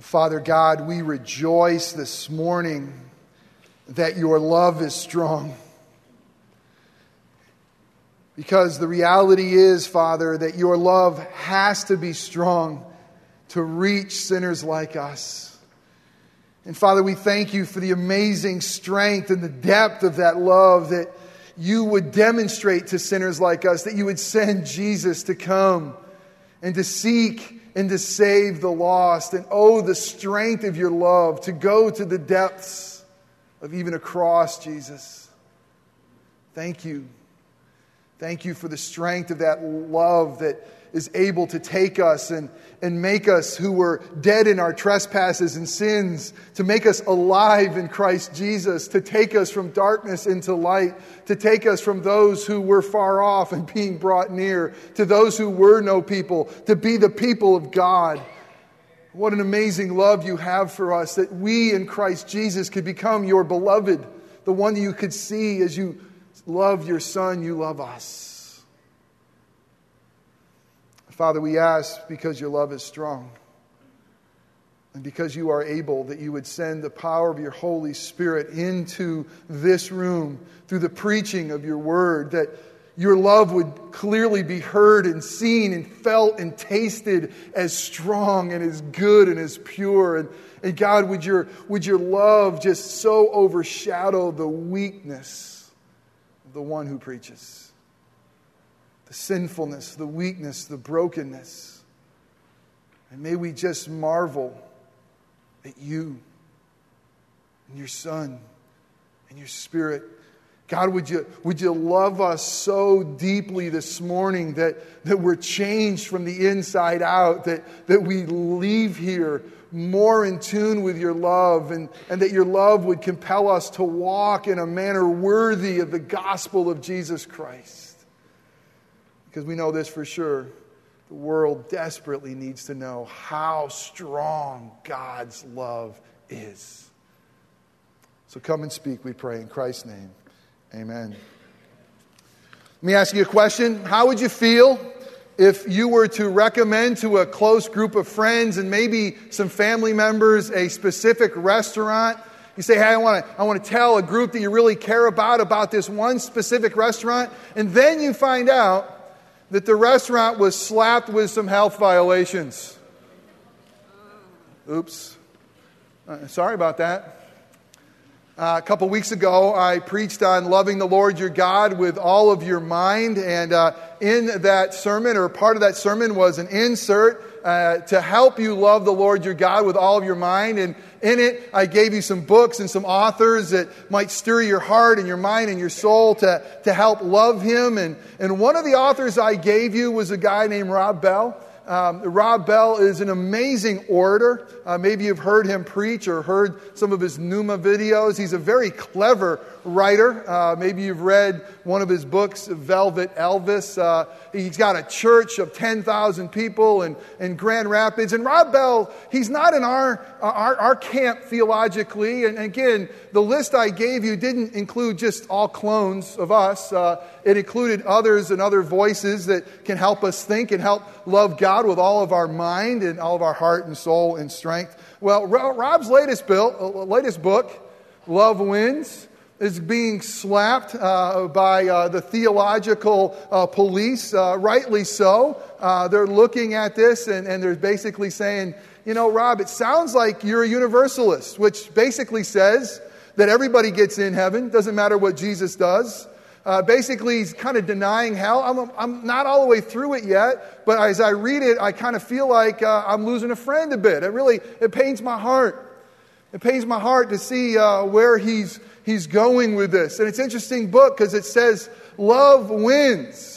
Father God, we rejoice this morning that your love is strong. Because the reality is, Father, that your love has to be strong to reach sinners like us. And Father, we thank you for the amazing strength and the depth of that love that you would demonstrate to sinners like us, that you would send Jesus to come and to seek and to save the lost. And oh, the strength of your love to go to the depths of even a cross, Jesus. Thank you. Thank you for the strength of that love that is able to take us and, and make us who were dead in our trespasses and sins, to make us alive in Christ Jesus, to take us from darkness into light, to take us from those who were far off and being brought near, to those who were no people, to be the people of God. What an amazing love you have for us that we in Christ Jesus could become your beloved, the one you could see as you love your Son, you love us. Father, we ask because your love is strong and because you are able that you would send the power of your Holy Spirit into this room through the preaching of your word, that your love would clearly be heard and seen and felt and tasted as strong and as good and as pure. And, and God, would your, would your love just so overshadow the weakness of the one who preaches. The sinfulness, the weakness, the brokenness. And may we just marvel at you and your Son and your Spirit. God, would you, would you love us so deeply this morning that, that we're changed from the inside out, that, that we leave here more in tune with your love, and, and that your love would compel us to walk in a manner worthy of the gospel of Jesus Christ. Because we know this for sure. The world desperately needs to know how strong God's love is. So come and speak, we pray, in Christ's name. Amen. Let me ask you a question. How would you feel if you were to recommend to a close group of friends and maybe some family members a specific restaurant, you say, Hey, I want to I want to tell a group that you really care about about this one specific restaurant, and then you find out that the restaurant was slapped with some health violations. Oops. Uh, sorry about that. Uh, a couple weeks ago, I preached on loving the Lord your God with all of your mind. And uh, in that sermon, or part of that sermon, was an insert uh, to help you love the Lord your God with all of your mind. And in it, I gave you some books and some authors that might stir your heart and your mind and your soul to, to help love Him. And, and one of the authors I gave you was a guy named Rob Bell. Um, Rob Bell is an amazing orator. Uh, maybe you've heard him preach or heard some of his Nooma videos. He's a very clever writer. Uh, maybe you've read one of his books, Velvet Elvis. Uh, he's got a church of 10,000 people in, in Grand Rapids. And Rob Bell, he's not in our, our, our camp theologically. And again, the list I gave you didn't include just all clones of us, uh, it included others and other voices that can help us think and help love God with all of our mind and all of our heart and soul and strength. Well, Rob's latest, bill, uh, latest book, Love Wins, is being slapped uh, by uh, the theological uh, police, uh, rightly so. Uh, they're looking at this and, and they're basically saying, you know, Rob, it sounds like you're a universalist, which basically says that everybody gets in heaven, doesn't matter what Jesus does. Uh, basically, he's kind of denying hell. I'm, I'm not all the way through it yet, but as I read it, I kind of feel like I'm losing a friend a bit. It really, it pains my heart. It pains my heart to see where he's he's going with this. And it's an interesting book because it says love wins.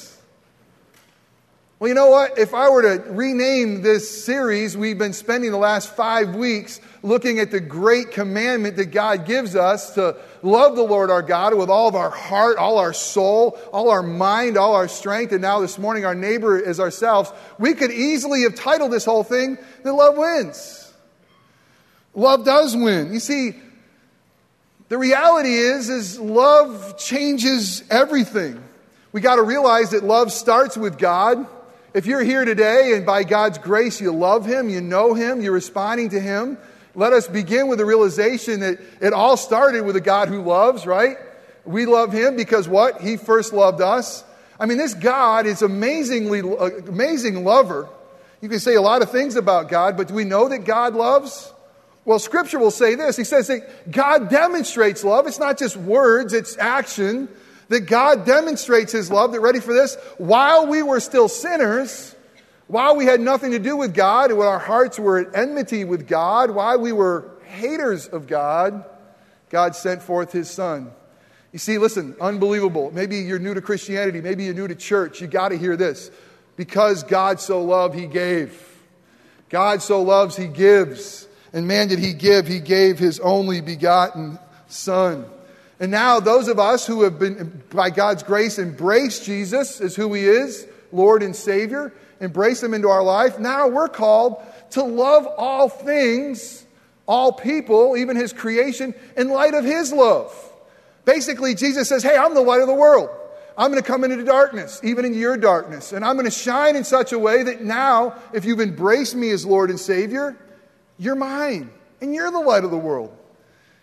Well, you know what? If I were to rename this series, we've been spending the last five weeks looking at the great commandment that God gives us to love the Lord our God with all of our heart, all our soul, all our mind, all our strength, and now this morning our neighbor is ourselves. We could easily have titled this whole thing, that love wins. Love does win. You see, the reality is, is love changes everything. We got to realize that love starts with God. If you're here today and by God's grace you love Him, you know Him, you're responding to Him, let us begin with the realization that it all started with a God who loves, right? We love Him because what? He first loved us. I mean, this God is amazingly, uh, amazing lover. You can say a lot of things about God, but do we know that God loves? Well, Scripture will say this. He says that God demonstrates love. It's not just words, it's action that God demonstrates his love, that ready for this, while we were still sinners, while we had nothing to do with God, and when our hearts were at enmity with God, while we were haters of God, God sent forth his son. You see, listen, unbelievable. Maybe you're new to Christianity, maybe you're new to church. You got to hear this. Because God so loved, he gave. God so loves, he gives. And man, did he give? He gave his only begotten son. And now, those of us who have been, by God's grace, embraced Jesus as who He is, Lord and Savior, embrace Him into our life, now we're called to love all things, all people, even His creation, in light of His love. Basically, Jesus says, Hey, I'm the light of the world. I'm going to come into darkness, even in your darkness. And I'm going to shine in such a way that now, if you've embraced me as Lord and Savior, you're mine. And you're the light of the world.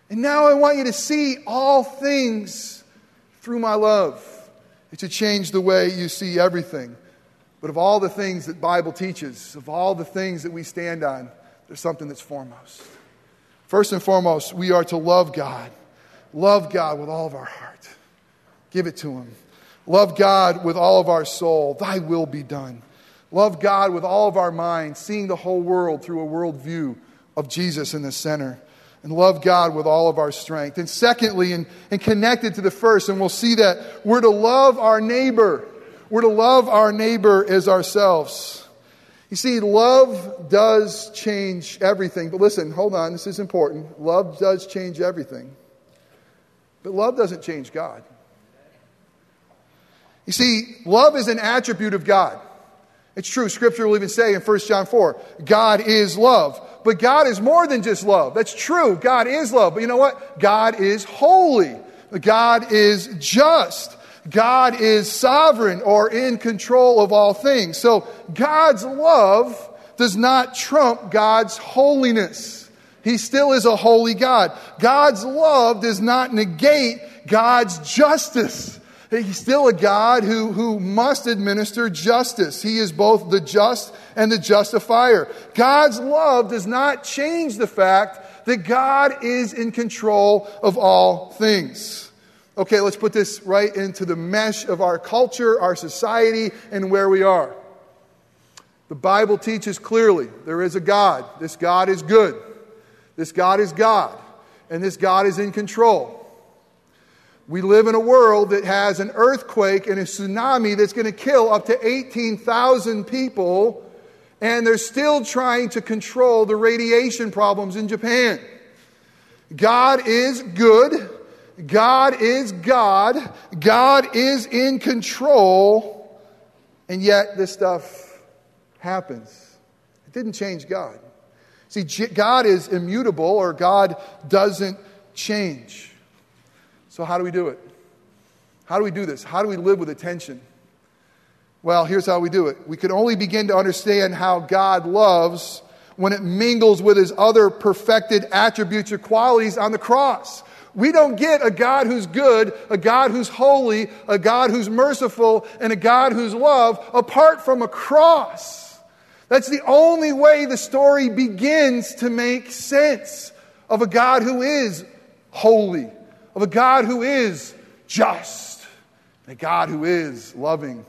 And now I want you to see all things through my love. It should change the way you see everything. But of all the things that Bible teaches, of all the things that we stand on, there's something that's foremost. First and foremost, we are to love God. Love God with all of our heart. Give it to Him. Love God with all of our soul. Thy will be done. Love God with all of our mind, seeing the whole world through a worldview of Jesus in the center and love God with all of our strength. And secondly, and, and connected to the first, and we'll see that we're to love our neighbor. We're to love our neighbor as ourselves. You see, love does change everything. But listen, hold on, this is important. Love does change everything. But love doesn't change God. You see, love is an attribute of God. It's true. Scripture will even say in 1 John 4, God is love. But God is more than just love. That's true. God is love. But you know what? God is holy. God is just. God is sovereign or in control of all things. So God's love does not trump God's holiness. He still is a holy God. God's love does not negate God's justice. He's still a God who, who must administer justice. He is both the just and the justifier. God's love does not change the fact that God is in control of all things. Okay, let's put this right into the mesh of our culture, our society, and where we are. The Bible teaches clearly there is a God. This God is good. This God is God. And this God is in control. We live in a world that has an earthquake and a tsunami that's going to kill up to 18,000 people, and they're still trying to control the radiation problems in Japan. God is good. God is God. God is in control. And yet, this stuff happens. It didn't change God. See, God is immutable or God doesn't change. So, how do we do it? How do we do this? How do we live with attention? Well, here's how we do it. We can only begin to understand how God loves when it mingles with his other perfected attributes or qualities on the cross. We don't get a God who's good, a God who's holy, a God who's merciful, and a God who's love apart from a cross. That's the only way the story begins to make sense of a God who is holy, of a God who is just, a God who is loving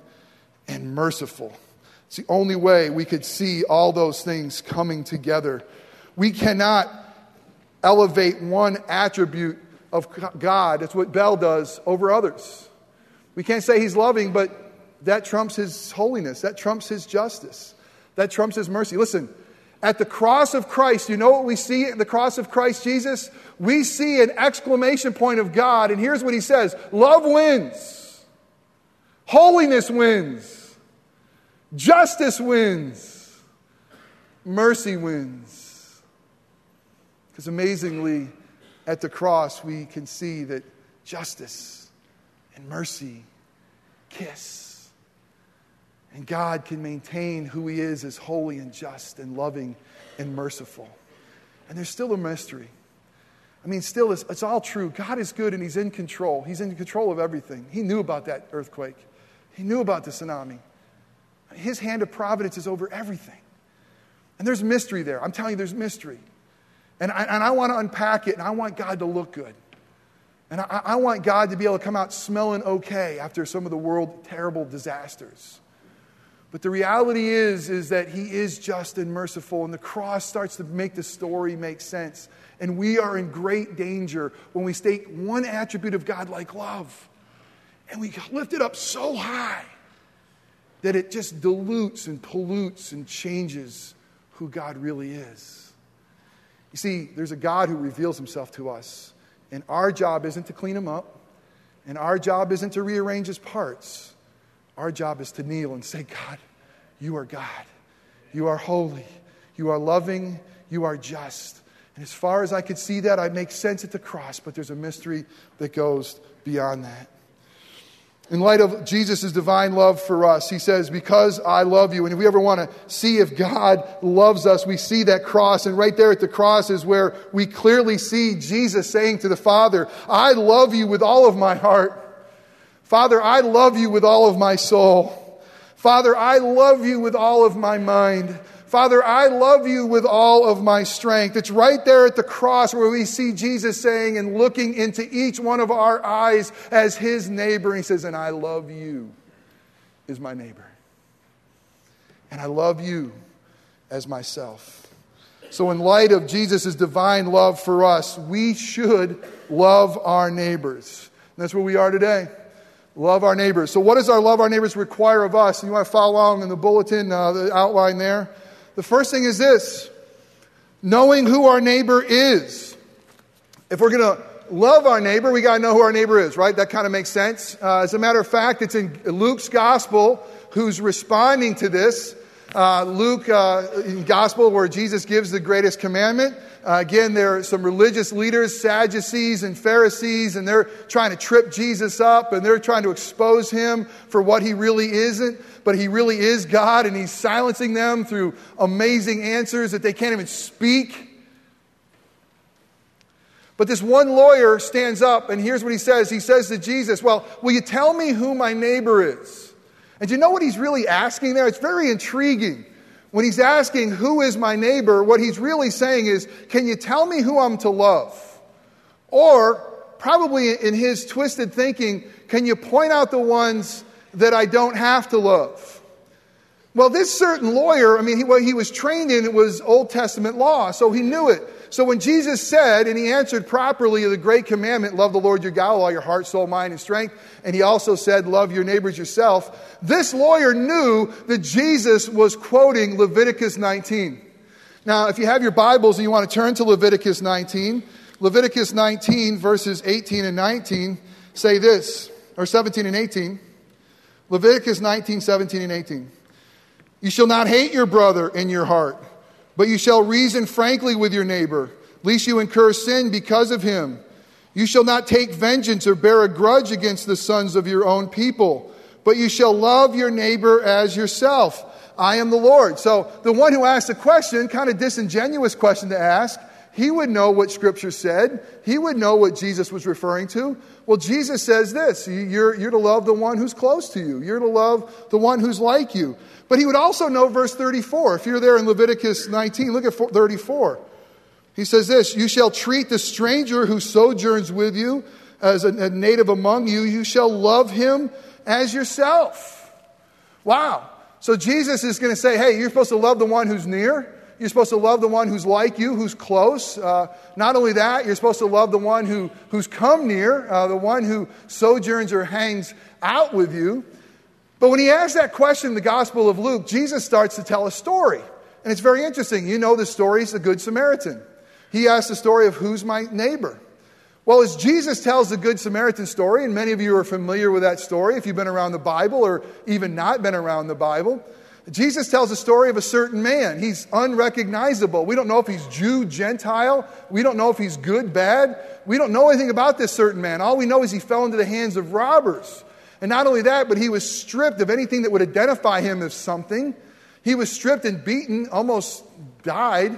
and merciful. It's the only way we could see all those things coming together. We cannot elevate one attribute of God, that's what Bell does, over others. We can't say he's loving, but that trumps his holiness, that trumps his justice, that trumps his mercy. Listen, at the cross of Christ, you know what we see at the cross of Christ Jesus? We see an exclamation point of God, and here's what he says Love wins, holiness wins, justice wins, mercy wins. Because amazingly, at the cross, we can see that justice and mercy kiss. And God can maintain who He is as holy and just and loving and merciful. And there's still a mystery. I mean, still, it's, it's, all true. God is good and He's in control. He's in control of everything. He knew about that earthquake, He knew about the tsunami. His hand of providence is over everything. And there's mystery there. I'm telling you, there's mystery. And I, and I want to unpack it, and I want God to look good. And I, I want God to be able to come out smelling okay after some of the world terrible disasters. But the reality is, is that he is just and merciful, and the cross starts to make the story make sense. And we are in great danger when we state one attribute of God like love, and we lift it up so high that it just dilutes and pollutes and changes who God really is. You see, there's a God who reveals himself to us, and our job isn't to clean him up, and our job isn't to rearrange his parts. Our job is to kneel and say, God, you are God. You are holy. You are loving. You are just. And as far as I could see that, I make sense at the cross, but there's a mystery that goes beyond that. In light of Jesus' divine love for us, he says, Because I love you. And if we ever want to see if God loves us, we see that cross. And right there at the cross is where we clearly see Jesus saying to the Father, I love you with all of my heart. Father, I love you with all of my soul. Father, I love you with all of my mind. Father, I love you with all of my strength. It's right there at the cross where we see Jesus saying and looking into each one of our eyes as his neighbor. He says, And I love you as my neighbor. And I love you as myself. So, in light of Jesus' divine love for us, we should love our neighbors. And that's where we are today. Love our neighbors. So, what does our love our neighbors require of us? You want to follow along in the bulletin, uh, the outline there? The first thing is this knowing who our neighbor is. If we're going to love our neighbor, we got to know who our neighbor is, right? That kind of makes sense. Uh, as a matter of fact, it's in Luke's gospel who's responding to this. Uh, Luke, uh, in gospel, where Jesus gives the greatest commandment. Uh, again, there are some religious leaders, Sadducees and Pharisees, and they're trying to trip Jesus up and they're trying to expose him for what he really isn't. But he really is God, and he's silencing them through amazing answers that they can't even speak. But this one lawyer stands up, and here's what he says He says to Jesus, Well, will you tell me who my neighbor is? And you know what he's really asking there? It's very intriguing. When he's asking, Who is my neighbor? what he's really saying is, Can you tell me who I'm to love? Or, probably in his twisted thinking, Can you point out the ones that I don't have to love? Well, this certain lawyer, I mean, he, what he was trained in it was Old Testament law, so he knew it. So when Jesus said, and he answered properly the great commandment, love the Lord your God with all your heart, soul, mind, and strength, and he also said, love your neighbors yourself, this lawyer knew that Jesus was quoting Leviticus 19. Now, if you have your Bibles and you want to turn to Leviticus 19, Leviticus 19, verses 18 and 19 say this, or 17 and 18. Leviticus 19, 17 and 18. You shall not hate your brother in your heart. But you shall reason frankly with your neighbor, lest you incur sin because of him. You shall not take vengeance or bear a grudge against the sons of your own people, but you shall love your neighbor as yourself. I am the Lord. So the one who asked the question, kind of disingenuous question to ask, he would know what Scripture said. He would know what Jesus was referring to. Well, Jesus says this you're, you're to love the one who's close to you, you're to love the one who's like you. But he would also know verse 34. If you're there in Leviticus 19, look at 34. He says this You shall treat the stranger who sojourns with you as a, a native among you, you shall love him as yourself. Wow. So Jesus is going to say, Hey, you're supposed to love the one who's near. You're supposed to love the one who's like you, who's close. Uh, not only that, you're supposed to love the one who, who's come near, uh, the one who sojourns or hangs out with you. But when he asks that question in the Gospel of Luke, Jesus starts to tell a story. And it's very interesting. You know the story is the Good Samaritan. He asks the story of who's my neighbor. Well, as Jesus tells the Good Samaritan story, and many of you are familiar with that story if you've been around the Bible or even not been around the Bible, Jesus tells the story of a certain man. He's unrecognizable. We don't know if he's Jew, Gentile. We don't know if he's good, bad. We don't know anything about this certain man. All we know is he fell into the hands of robbers. And not only that, but he was stripped of anything that would identify him as something. He was stripped and beaten, almost died.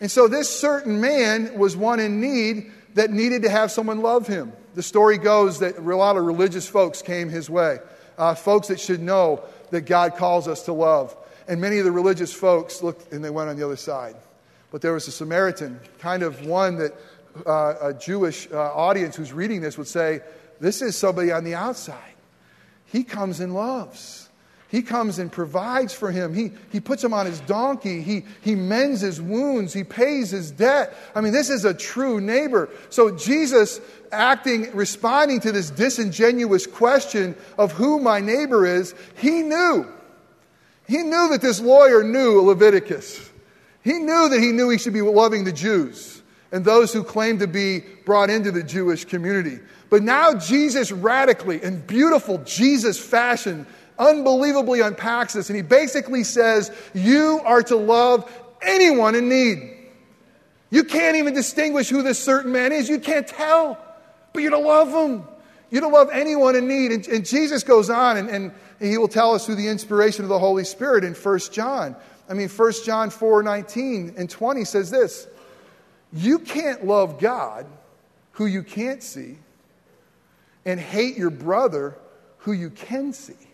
And so this certain man was one in need that needed to have someone love him. The story goes that a lot of religious folks came his way, uh, folks that should know that God calls us to love. And many of the religious folks looked and they went on the other side. But there was a Samaritan, kind of one that uh, a Jewish uh, audience who's reading this would say, This is somebody on the outside. He comes and loves. He comes and provides for him. He, he puts him on his donkey. He, he mends his wounds. He pays his debt. I mean, this is a true neighbor. So Jesus acting, responding to this disingenuous question of who my neighbor is, he knew. He knew that this lawyer knew Leviticus. He knew that he knew he should be loving the Jews and those who claimed to be brought into the Jewish community. But now Jesus radically, in beautiful Jesus fashion, unbelievably unpacks this. And he basically says, You are to love anyone in need. You can't even distinguish who this certain man is. You can't tell, but you're to love him. You're to love anyone in need. And, and Jesus goes on, and, and, he will tell us through the inspiration of the Holy Spirit in 1 John. I mean, 1 John 4 19 and 20 says this You can't love God, who you can't see, and hate your brother, who you can see.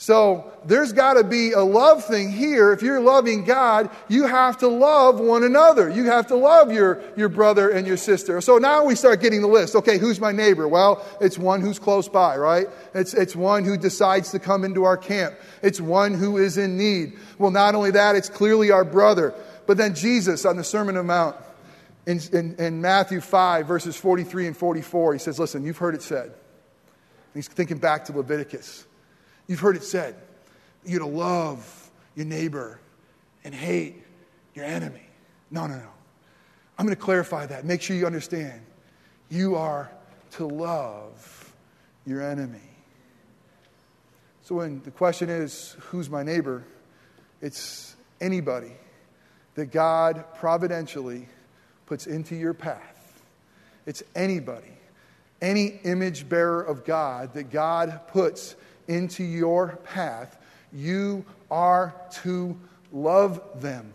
So there's got to be a love thing here. If you're loving God, you have to love one another. You have to love your, your brother and your sister. So now we start getting the list. Okay, who's my neighbor? Well, it's one who's close by, right? It's, it's one who decides to come into our camp. It's one who is in need. Well, not only that, it's clearly our brother. But then Jesus on the Sermon on the Mount in, in, in Matthew 5, verses 43 and 44, he says, Listen, you've heard it said. he's thinking back to Leviticus. You've heard it said you're to love your neighbor and hate your enemy. No, no, no. I'm going to clarify that. Make sure you understand. You are to love your enemy. So when the question is, who's my neighbor? It's anybody that God providentially puts into your path. It's anybody, any image bearer of God that God puts into your path, you are to love them.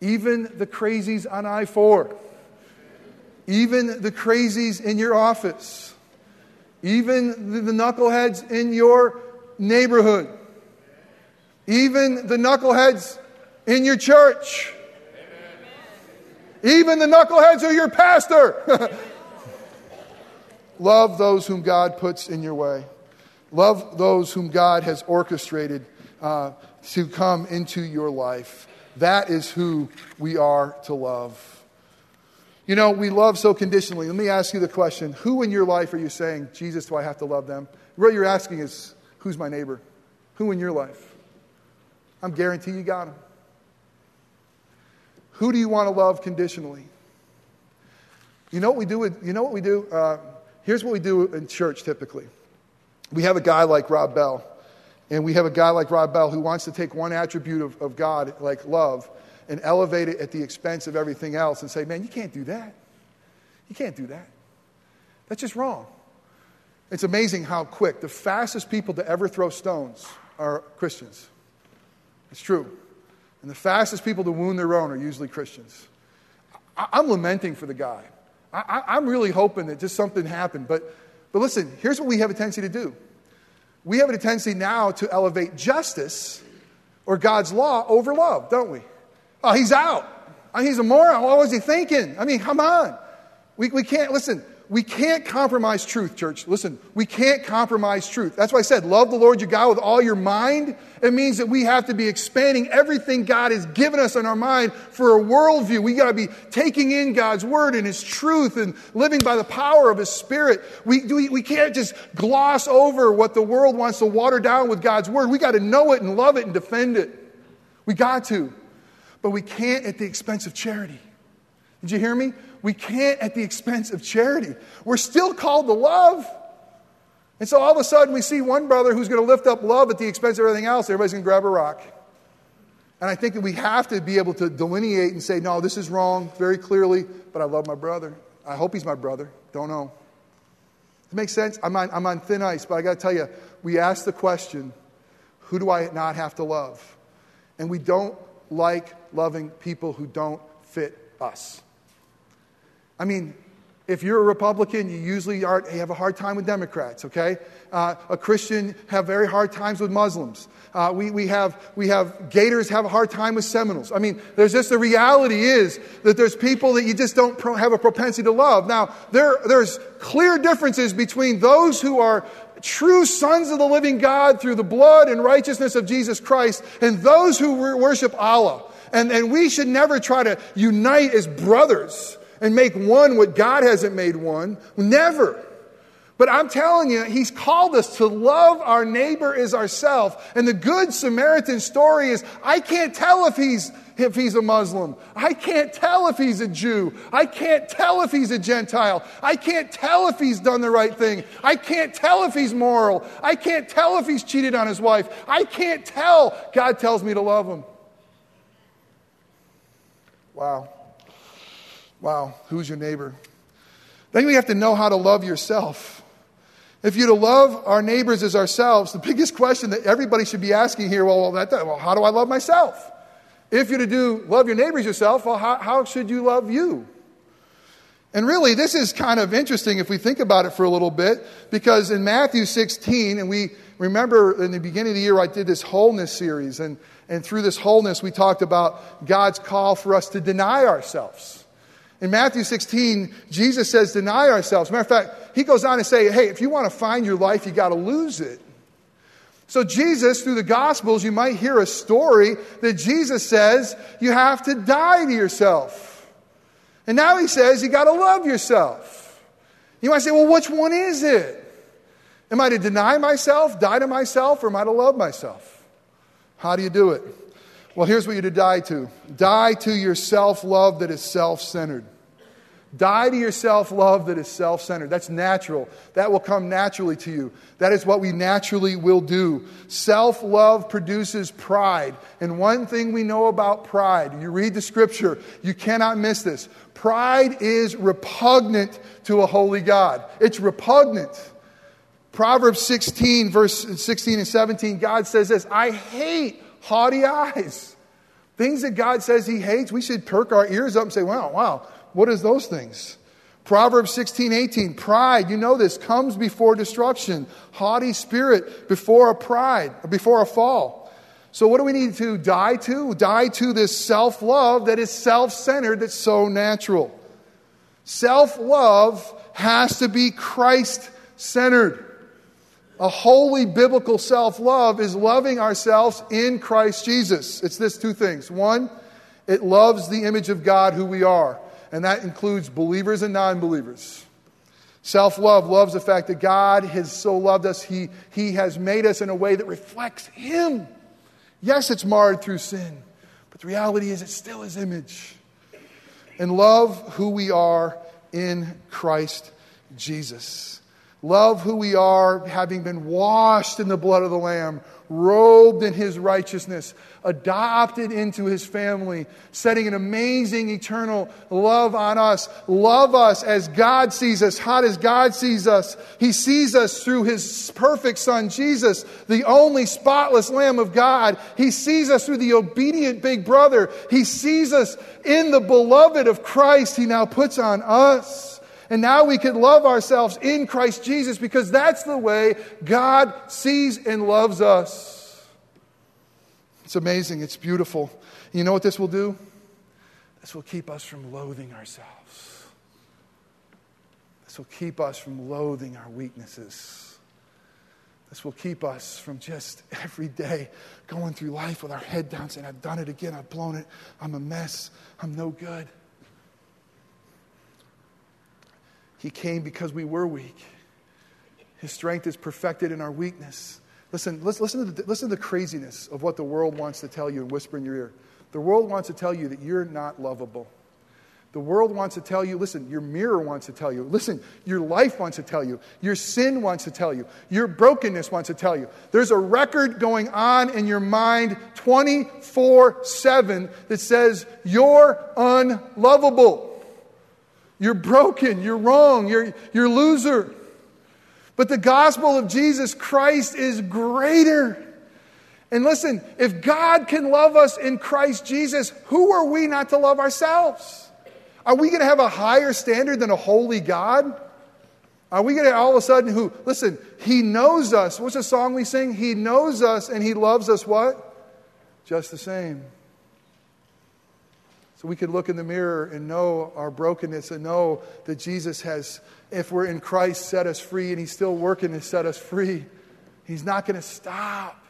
Even the crazies on I 4, even the crazies in your office, even the knuckleheads in your neighborhood, even the knuckleheads in your church, even the knuckleheads of your pastor. Love those whom God puts in your way. Love those whom God has orchestrated uh, to come into your life. That is who we are to love. You know, we love so conditionally. Let me ask you the question Who in your life are you saying, Jesus, do I have to love them? What you're asking is, Who's my neighbor? Who in your life? I'm guarantee you got them. Who do you want to love conditionally? You know what we do? With, you know what we do? Uh, here's what we do in church typically we have a guy like Rob Bell, and we have a guy like Rob Bell who wants to take one attribute of, of God, like love, and elevate it at the expense of everything else and say, man, you can't do that. You can't do that. That's just wrong. It's amazing how quick the fastest people to ever throw stones are Christians. It's true. And the fastest people to wound their own are usually Christians. I, am lamenting for the guy. I, I'm really hoping that just something happened, but but listen, here's what we have a tendency to do we have a tendency now to elevate justice or God's law over love, don't we? Oh, he's out. I he's a moron. What was he thinking? I mean, come on. We, we can't, listen, we can't compromise truth, church. Listen, we can't compromise truth. That's why I said, love the Lord your God with all your mind. It means that we have to be expanding everything God has given us in our mind for a worldview. We got to be taking in God's word and his truth and living by the power of his spirit. We, we, we can't just gloss over what the world wants to water down with God's word. We got to know it and love it and defend it. We got to. But we can't at the expense of charity. Did you hear me? We can't at the expense of charity. We're still called to love. And so all of a sudden we see one brother who's going to lift up love at the expense of everything else. Everybody's going to grab a rock. And I think that we have to be able to delineate and say, no, this is wrong very clearly, but I love my brother. I hope he's my brother. Don't know. It makes sense? I'm on, I'm on thin ice, but I got to tell you, we ask the question who do I not have to love? And we don't like loving people who don't fit us. I mean, if you're a Republican, you usually are, you have a hard time with Democrats, okay? Uh, a Christian have very hard times with Muslims. Uh, we, we, have, we have Gators have a hard time with Seminoles. I mean, there's just the reality is that there's people that you just don't pro- have a propensity to love. Now, there, there's clear differences between those who are true sons of the living God through the blood and righteousness of Jesus Christ and those who worship Allah. And, and we should never try to unite as brothers and make one what God hasn't made one. Never. But I'm telling you, He's called us to love our neighbor as ourselves. And the Good Samaritan story is I can't tell if he's, if he's a Muslim. I can't tell if he's a Jew. I can't tell if he's a Gentile. I can't tell if he's done the right thing. I can't tell if he's moral. I can't tell if he's cheated on his wife. I can't tell. God tells me to love him. Wow. Wow, who's your neighbor? Then we have to know how to love yourself. If you're to love our neighbors as ourselves, the biggest question that everybody should be asking here, well, that, well how do I love myself? If you're to do love your neighbors yourself, well, how, how should you love you? And really, this is kind of interesting if we think about it for a little bit, because in Matthew 16, and we remember in the beginning of the year, I did this wholeness series, and, and through this wholeness, we talked about God's call for us to deny ourselves. In Matthew 16, Jesus says, deny ourselves. Matter of fact, he goes on to say, hey, if you want to find your life, you got to lose it. So, Jesus, through the Gospels, you might hear a story that Jesus says you have to die to yourself. And now he says you got to love yourself. You might say, well, which one is it? Am I to deny myself, die to myself, or am I to love myself? How do you do it? Well, here's what you're to die to die to your self love that is self centered. Die to your self love that is self centered. That's natural. That will come naturally to you. That is what we naturally will do. Self love produces pride. And one thing we know about pride, you read the scripture, you cannot miss this. Pride is repugnant to a holy God. It's repugnant. Proverbs 16, verse 16 and 17, God says this I hate haughty eyes. Things that God says He hates, we should perk our ears up and say, wow, wow, what is those things? Proverbs 16, 18, pride, you know this, comes before destruction. Haughty spirit before a pride, before a fall. So, what do we need to die to? Die to this self love that is self centered, that's so natural. Self love has to be Christ centered. A holy biblical self love is loving ourselves in Christ Jesus. It's this two things. One, it loves the image of God who we are, and that includes believers and non believers. Self love loves the fact that God has so loved us, he, he has made us in a way that reflects Him. Yes, it's marred through sin, but the reality is it's still His image. And love who we are in Christ Jesus. Love who we are, having been washed in the blood of the Lamb, robed in his righteousness, adopted into his family, setting an amazing eternal love on us. Love us as God sees us. How does God sees us? He sees us through his perfect son, Jesus, the only spotless Lamb of God. He sees us through the obedient big brother. He sees us in the beloved of Christ. He now puts on us. And now we can love ourselves in Christ Jesus because that's the way God sees and loves us. It's amazing. It's beautiful. You know what this will do? This will keep us from loathing ourselves. This will keep us from loathing our weaknesses. This will keep us from just every day going through life with our head down saying, I've done it again, I've blown it, I'm a mess, I'm no good. He came because we were weak. His strength is perfected in our weakness. Listen, listen, to the, listen to the craziness of what the world wants to tell you and whisper in your ear. The world wants to tell you that you're not lovable. The world wants to tell you, listen, your mirror wants to tell you, listen, your life wants to tell you, your sin wants to tell you, your brokenness wants to tell you. There's a record going on in your mind 24 7 that says you're unlovable. You're broken. You're wrong. You're, you're loser. But the gospel of Jesus Christ is greater. And listen, if God can love us in Christ Jesus, who are we not to love ourselves? Are we going to have a higher standard than a holy God? Are we going to all of a sudden who, listen, He knows us. What's the song we sing? He knows us and He loves us what? Just the same. So we can look in the mirror and know our brokenness and know that Jesus has, if we're in Christ, set us free and He's still working to set us free. He's not going to stop.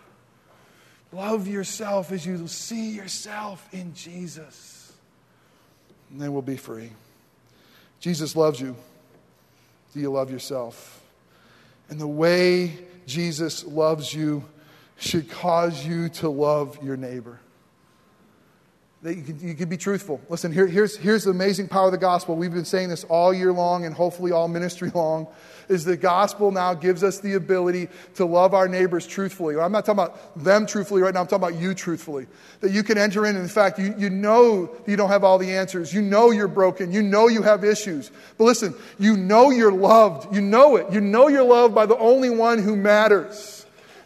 Love yourself as you see yourself in Jesus. And then we'll be free. Jesus loves you. Do you love yourself? And the way Jesus loves you should cause you to love your neighbor. That you can, you can be truthful. Listen, here, here's, here's the amazing power of the gospel. We've been saying this all year long and hopefully all ministry long is the gospel now gives us the ability to love our neighbors truthfully. I'm not talking about them truthfully right now, I'm talking about you truthfully. That you can enter in, in fact, you, you know you don't have all the answers. You know you're broken. You know you have issues. But listen, you know you're loved. You know it. You know you're loved by the only one who matters.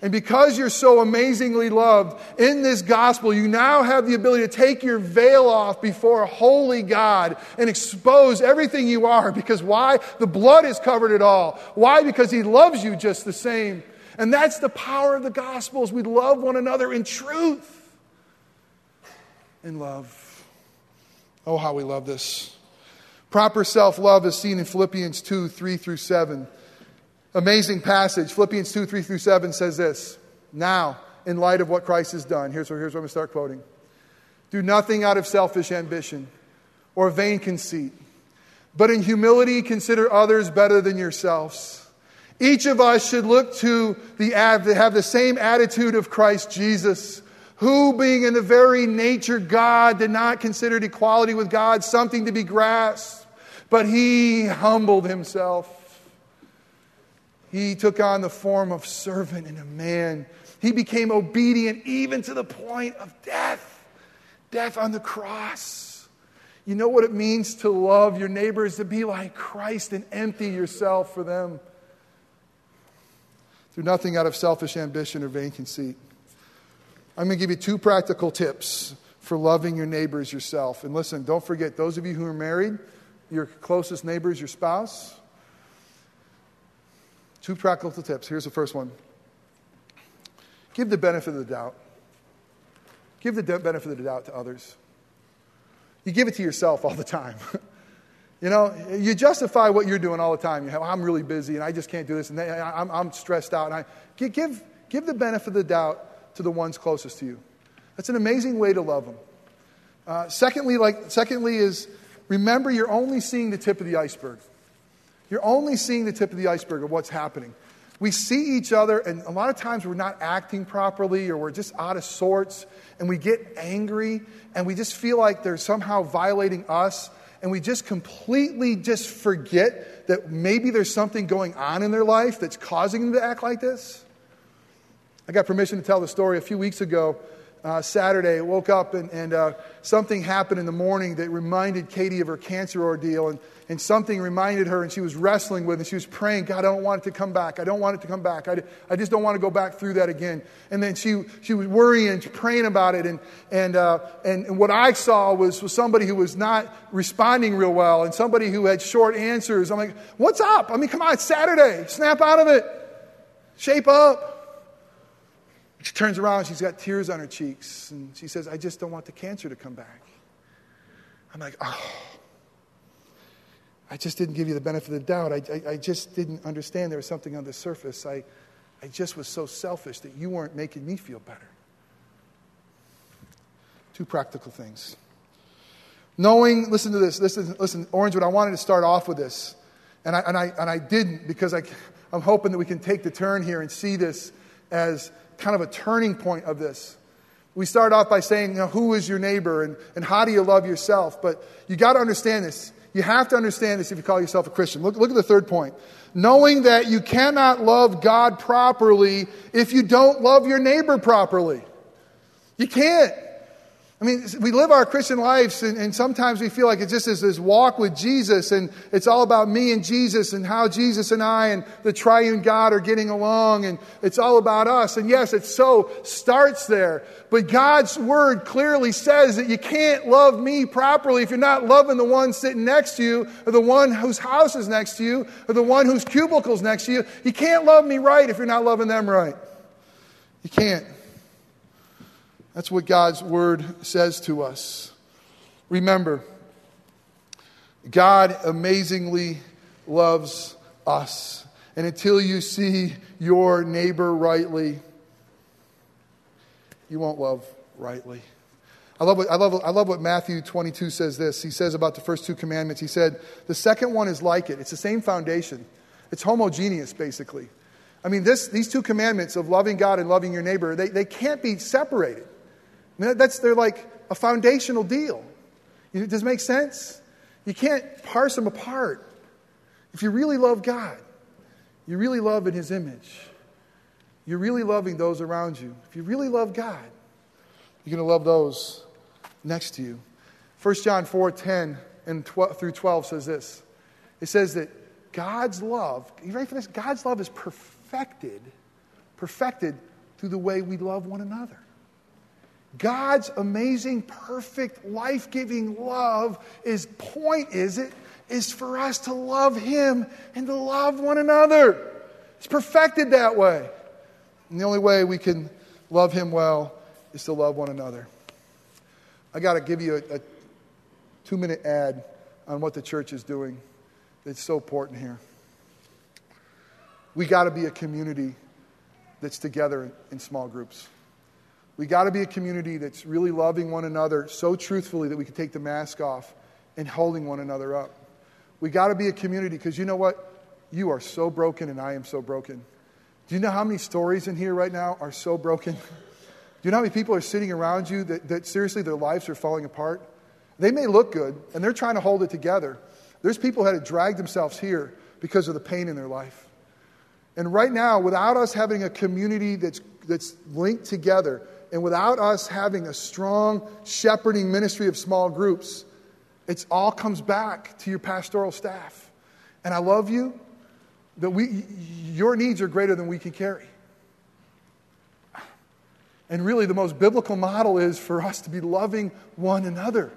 And because you're so amazingly loved in this gospel, you now have the ability to take your veil off before a holy God and expose everything you are. Because why? The blood has covered it all. Why? Because He loves you just the same. And that's the power of the gospel we love one another in truth. In love. Oh, how we love this. Proper self love is seen in Philippians 2 3 through 7. Amazing passage. Philippians 2 3 through 7 says this. Now, in light of what Christ has done, here's, here's what I'm going to start quoting. Do nothing out of selfish ambition or vain conceit, but in humility consider others better than yourselves. Each of us should look to the have the same attitude of Christ Jesus, who, being in the very nature God, did not consider equality with God something to be grasped, but he humbled himself he took on the form of servant and a man. He became obedient even to the point of death, death on the cross. You know what it means to love your neighbors, to be like Christ and empty yourself for them. Do nothing out of selfish ambition or vain conceit. I'm going to give you two practical tips for loving your neighbors yourself. And listen, don't forget, those of you who are married, your closest neighbor is your spouse. Two practical tips. Here's the first one give the benefit of the doubt. Give the benefit of the doubt to others. You give it to yourself all the time. you know, you justify what you're doing all the time. You have, I'm really busy and I just can't do this and I'm, I'm stressed out. And I, give, give the benefit of the doubt to the ones closest to you. That's an amazing way to love them. Uh, secondly, like, secondly, is remember you're only seeing the tip of the iceberg. You're only seeing the tip of the iceberg of what's happening. We see each other, and a lot of times we're not acting properly or we're just out of sorts, and we get angry, and we just feel like they're somehow violating us, and we just completely just forget that maybe there's something going on in their life that's causing them to act like this. I got permission to tell the story a few weeks ago. Uh, Saturday, woke up and, and uh, something happened in the morning that reminded Katie of her cancer ordeal. And and something reminded her, and she was wrestling with it. she was praying, God, I don't want it to come back. I don't want it to come back. I, I just don't want to go back through that again. And then she, she was worrying, praying about it. And, and, uh, and, and what I saw was, was somebody who was not responding real well and somebody who had short answers. I'm like, what's up? I mean, come on, it's Saturday. Snap out of it. Shape up. She turns around, she's got tears on her cheeks, and she says, I just don't want the cancer to come back. I'm like, oh. I just didn't give you the benefit of the doubt. I, I, I, just didn't understand there was something on the surface. I, I just was so selfish that you weren't making me feel better. Two practical things. Knowing, listen to this, listen, listen, Orangewood, I wanted to start off with this. And I, and I, and I didn't because I, I'm hoping that we can take the turn here and see this as kind of a turning point of this. We start off by saying, you know, who is your neighbor and, and how do you love yourself? But you got to understand this. You have to understand this if you call yourself a Christian. Look, look at the third point. Knowing that you cannot love God properly if you don't love your neighbor properly. You can't. I mean, we live our Christian lives, and, and, sometimes we feel like it's just this, this walk with Jesus, and it's all about me and Jesus, and how Jesus and I and the triune God are getting along, and it's all about us. And yes, it so starts there. But God's word clearly says that you can't love me properly if you're not loving the one sitting next to you, or the one whose house is next to you, or the one whose cubicle is next to you. You can't love me right if you're not loving them right. You can't. That's what God's word says to us. Remember, God amazingly loves us. And until you see your neighbor rightly, you won't love rightly. I love, what, I, love, I love what Matthew 22 says this. He says about the first two commandments. He said, the second one is like it. It's the same foundation. It's homogeneous, basically. I mean, this, these two commandments of loving God and loving your neighbor, they, they can't be separated. I mean, that's, they're like a foundational deal. Does it make sense? You can't parse them apart. If you really love God, you really love in His image. You're really loving those around you. If you really love God, you're going to love those next to you. 1 John 4 10 and 12, through 12 says this. It says that God's love, you ready for this? God's love is perfected, perfected through the way we love one another. God's amazing, perfect, life giving love is point is it is for us to love Him and to love one another. It's perfected that way. And the only way we can love Him well is to love one another. I got to give you a, a two minute ad on what the church is doing. It's so important here. We got to be a community that's together in small groups. We got to be a community that's really loving one another so truthfully that we can take the mask off and holding one another up. We got to be a community because you know what? You are so broken and I am so broken. Do you know how many stories in here right now are so broken? Do you know how many people are sitting around you that, that seriously their lives are falling apart? They may look good and they're trying to hold it together. There's people that have dragged themselves here because of the pain in their life. And right now, without us having a community that's, that's linked together, and without us having a strong shepherding ministry of small groups, it all comes back to your pastoral staff. And I love you, that we, your needs are greater than we can carry. And really, the most biblical model is for us to be loving one another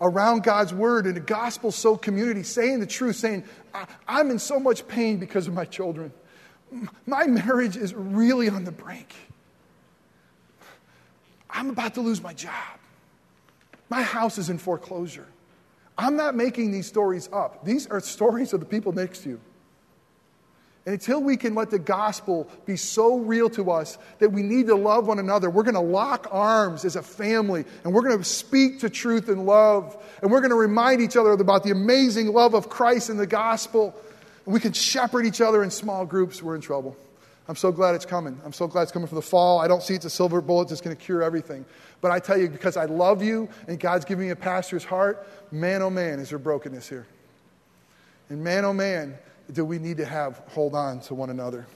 around God's word in a gospel so community, saying the truth, saying, I'm in so much pain because of my children. My marriage is really on the brink. I'm about to lose my job. My house is in foreclosure. I'm not making these stories up. These are stories of the people next to you. And until we can let the gospel be so real to us that we need to love one another, we're going to lock arms as a family and we're going to speak to truth and love. And we're going to remind each other about the amazing love of Christ and the gospel. And we can shepherd each other in small groups, we're in trouble. I'm so glad it's coming. I'm so glad it's coming for the fall. I don't see it's a silver bullet that's going to cure everything. But I tell you, because I love you and God's giving me a pastor's heart, man, oh man, is there brokenness here. And man, oh man, do we need to have hold on to one another.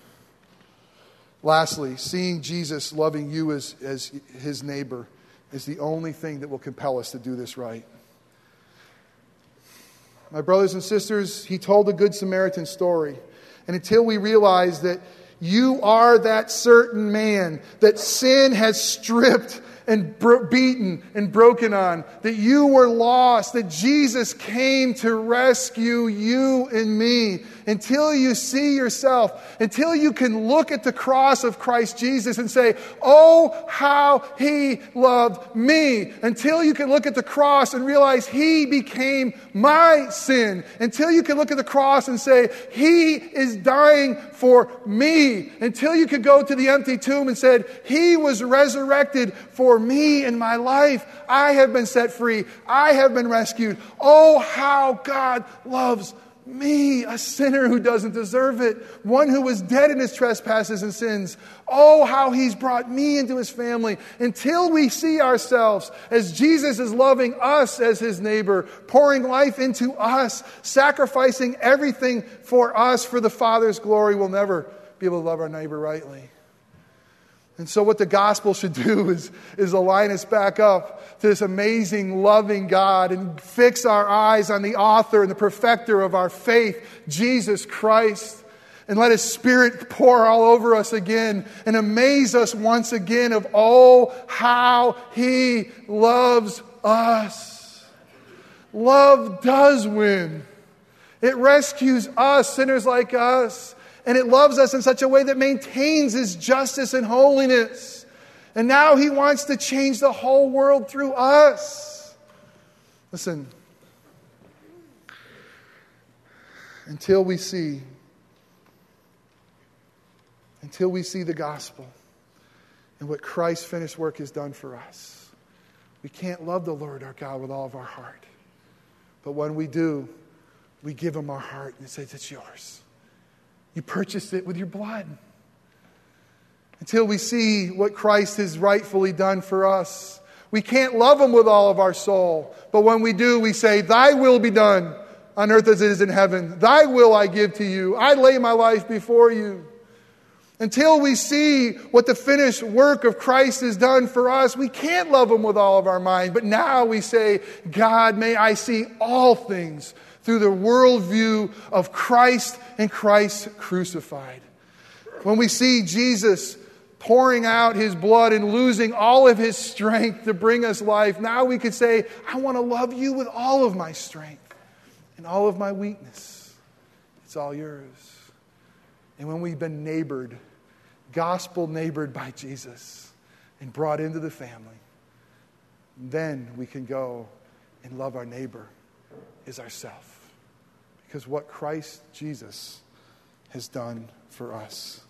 Lastly, seeing Jesus loving you as, as his neighbor is the only thing that will compel us to do this right. My brothers and sisters, he told the Good Samaritan story. And until we realize that you are that certain man that sin has stripped and bro- beaten and broken on, that you were lost, that Jesus came to rescue you and me. Until you see yourself, until you can look at the cross of Christ Jesus and say, Oh, how he loved me. Until you can look at the cross and realize he became my sin. Until you can look at the cross and say, He is dying for me. Until you can go to the empty tomb and said, He was resurrected for me in my life. I have been set free. I have been rescued. Oh, how God loves me, a sinner who doesn't deserve it, one who was dead in his trespasses and sins. Oh, how he's brought me into his family until we see ourselves as Jesus is loving us as his neighbor, pouring life into us, sacrificing everything for us for the Father's glory. We'll never be able to love our neighbor rightly. And so, what the gospel should do is, is align us back up to this amazing, loving God and fix our eyes on the author and the perfecter of our faith, Jesus Christ. And let His Spirit pour all over us again and amaze us once again of, oh, how He loves us. Love does win. It rescues us, sinners like us. And it loves us in such a way that maintains His justice and holiness. And now He wants to change the whole world through us. Listen, until we see, until we see the gospel and what Christ's finished work has done for us, we can't love the Lord our God with all of our heart. But when we do, we give Him our heart and say, It's yours. You purchased it with your blood. Until we see what Christ has rightfully done for us, we can't love Him with all of our soul. But when we do, we say, Thy will be done on earth as it is in heaven. Thy will I give to you. I lay my life before you. Until we see what the finished work of Christ has done for us, we can't love Him with all of our mind. But now we say, God, may I see all things through the worldview of Christ and Christ crucified. When we see Jesus pouring out his blood and losing all of his strength to bring us life, now we could say, I want to love you with all of my strength and all of my weakness. It's all yours. And when we've been neighbored, gospel neighbored by Jesus, and brought into the family, then we can go and love our neighbor as ourself because what Christ Jesus has done for us.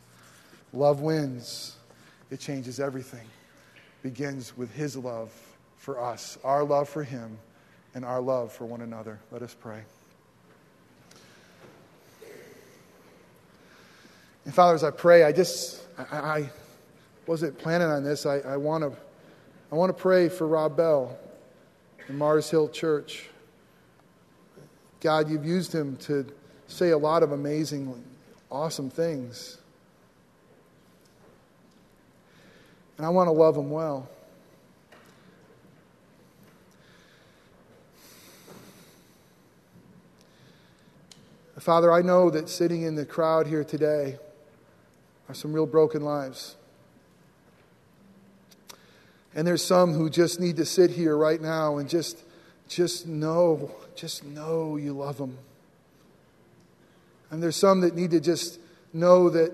Love wins, it changes everything. Begins with His love for us, our love for Him, and our love for one another. Let us pray. And Father, as I pray, I just, I, I wasn't planning on this. I, I want to I want to pray for Rob Bell and Mars Hill Church. God, you've used him to say a lot of amazing, awesome things. And I want to love him well. Father, I know that sitting in the crowd here today are some real broken lives. And there's some who just need to sit here right now and just just know, just know you love them. And there's some that need to just know that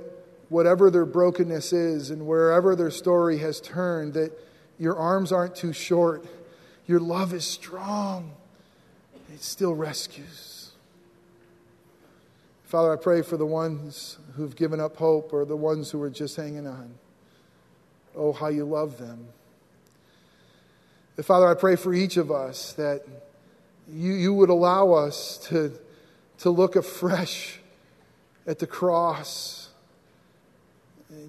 whatever their brokenness is and wherever their story has turned, that your arms aren't too short. Your love is strong. It still rescues. Father, I pray for the ones who've given up hope or the ones who are just hanging on. Oh, how you love them. Father, I pray for each of us that you, you would allow us to, to look afresh at the cross.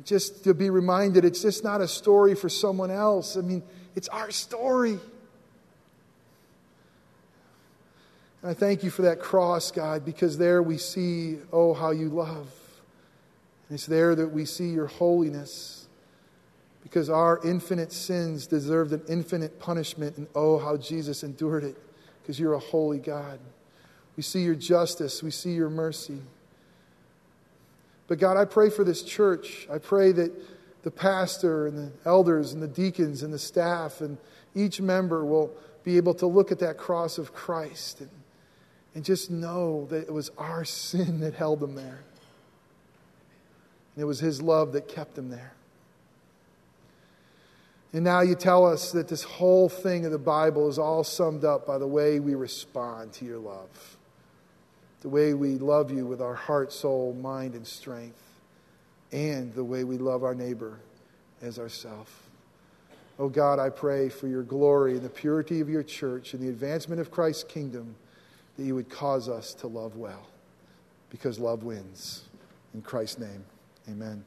Just to be reminded it's just not a story for someone else. I mean, it's our story. And I thank you for that cross, God, because there we see, oh, how you love. And it's there that we see your holiness because our infinite sins deserved an infinite punishment, and oh, how Jesus endured it, because you're a holy God. We see your justice, we see your mercy. But God, I pray for this church. I pray that the pastor and the elders and the deacons and the staff and each member will be able to look at that cross of Christ and, and just know that it was our sin that held them there. And it was his love that kept them there. And now you tell us that this whole thing of the Bible is all summed up by the way we respond to your love, the way we love you with our heart, soul, mind, and strength, and the way we love our neighbor as ourself. Oh God, I pray for your glory and the purity of your church and the advancement of Christ's kingdom that you would cause us to love well, because love wins. In Christ's name, amen.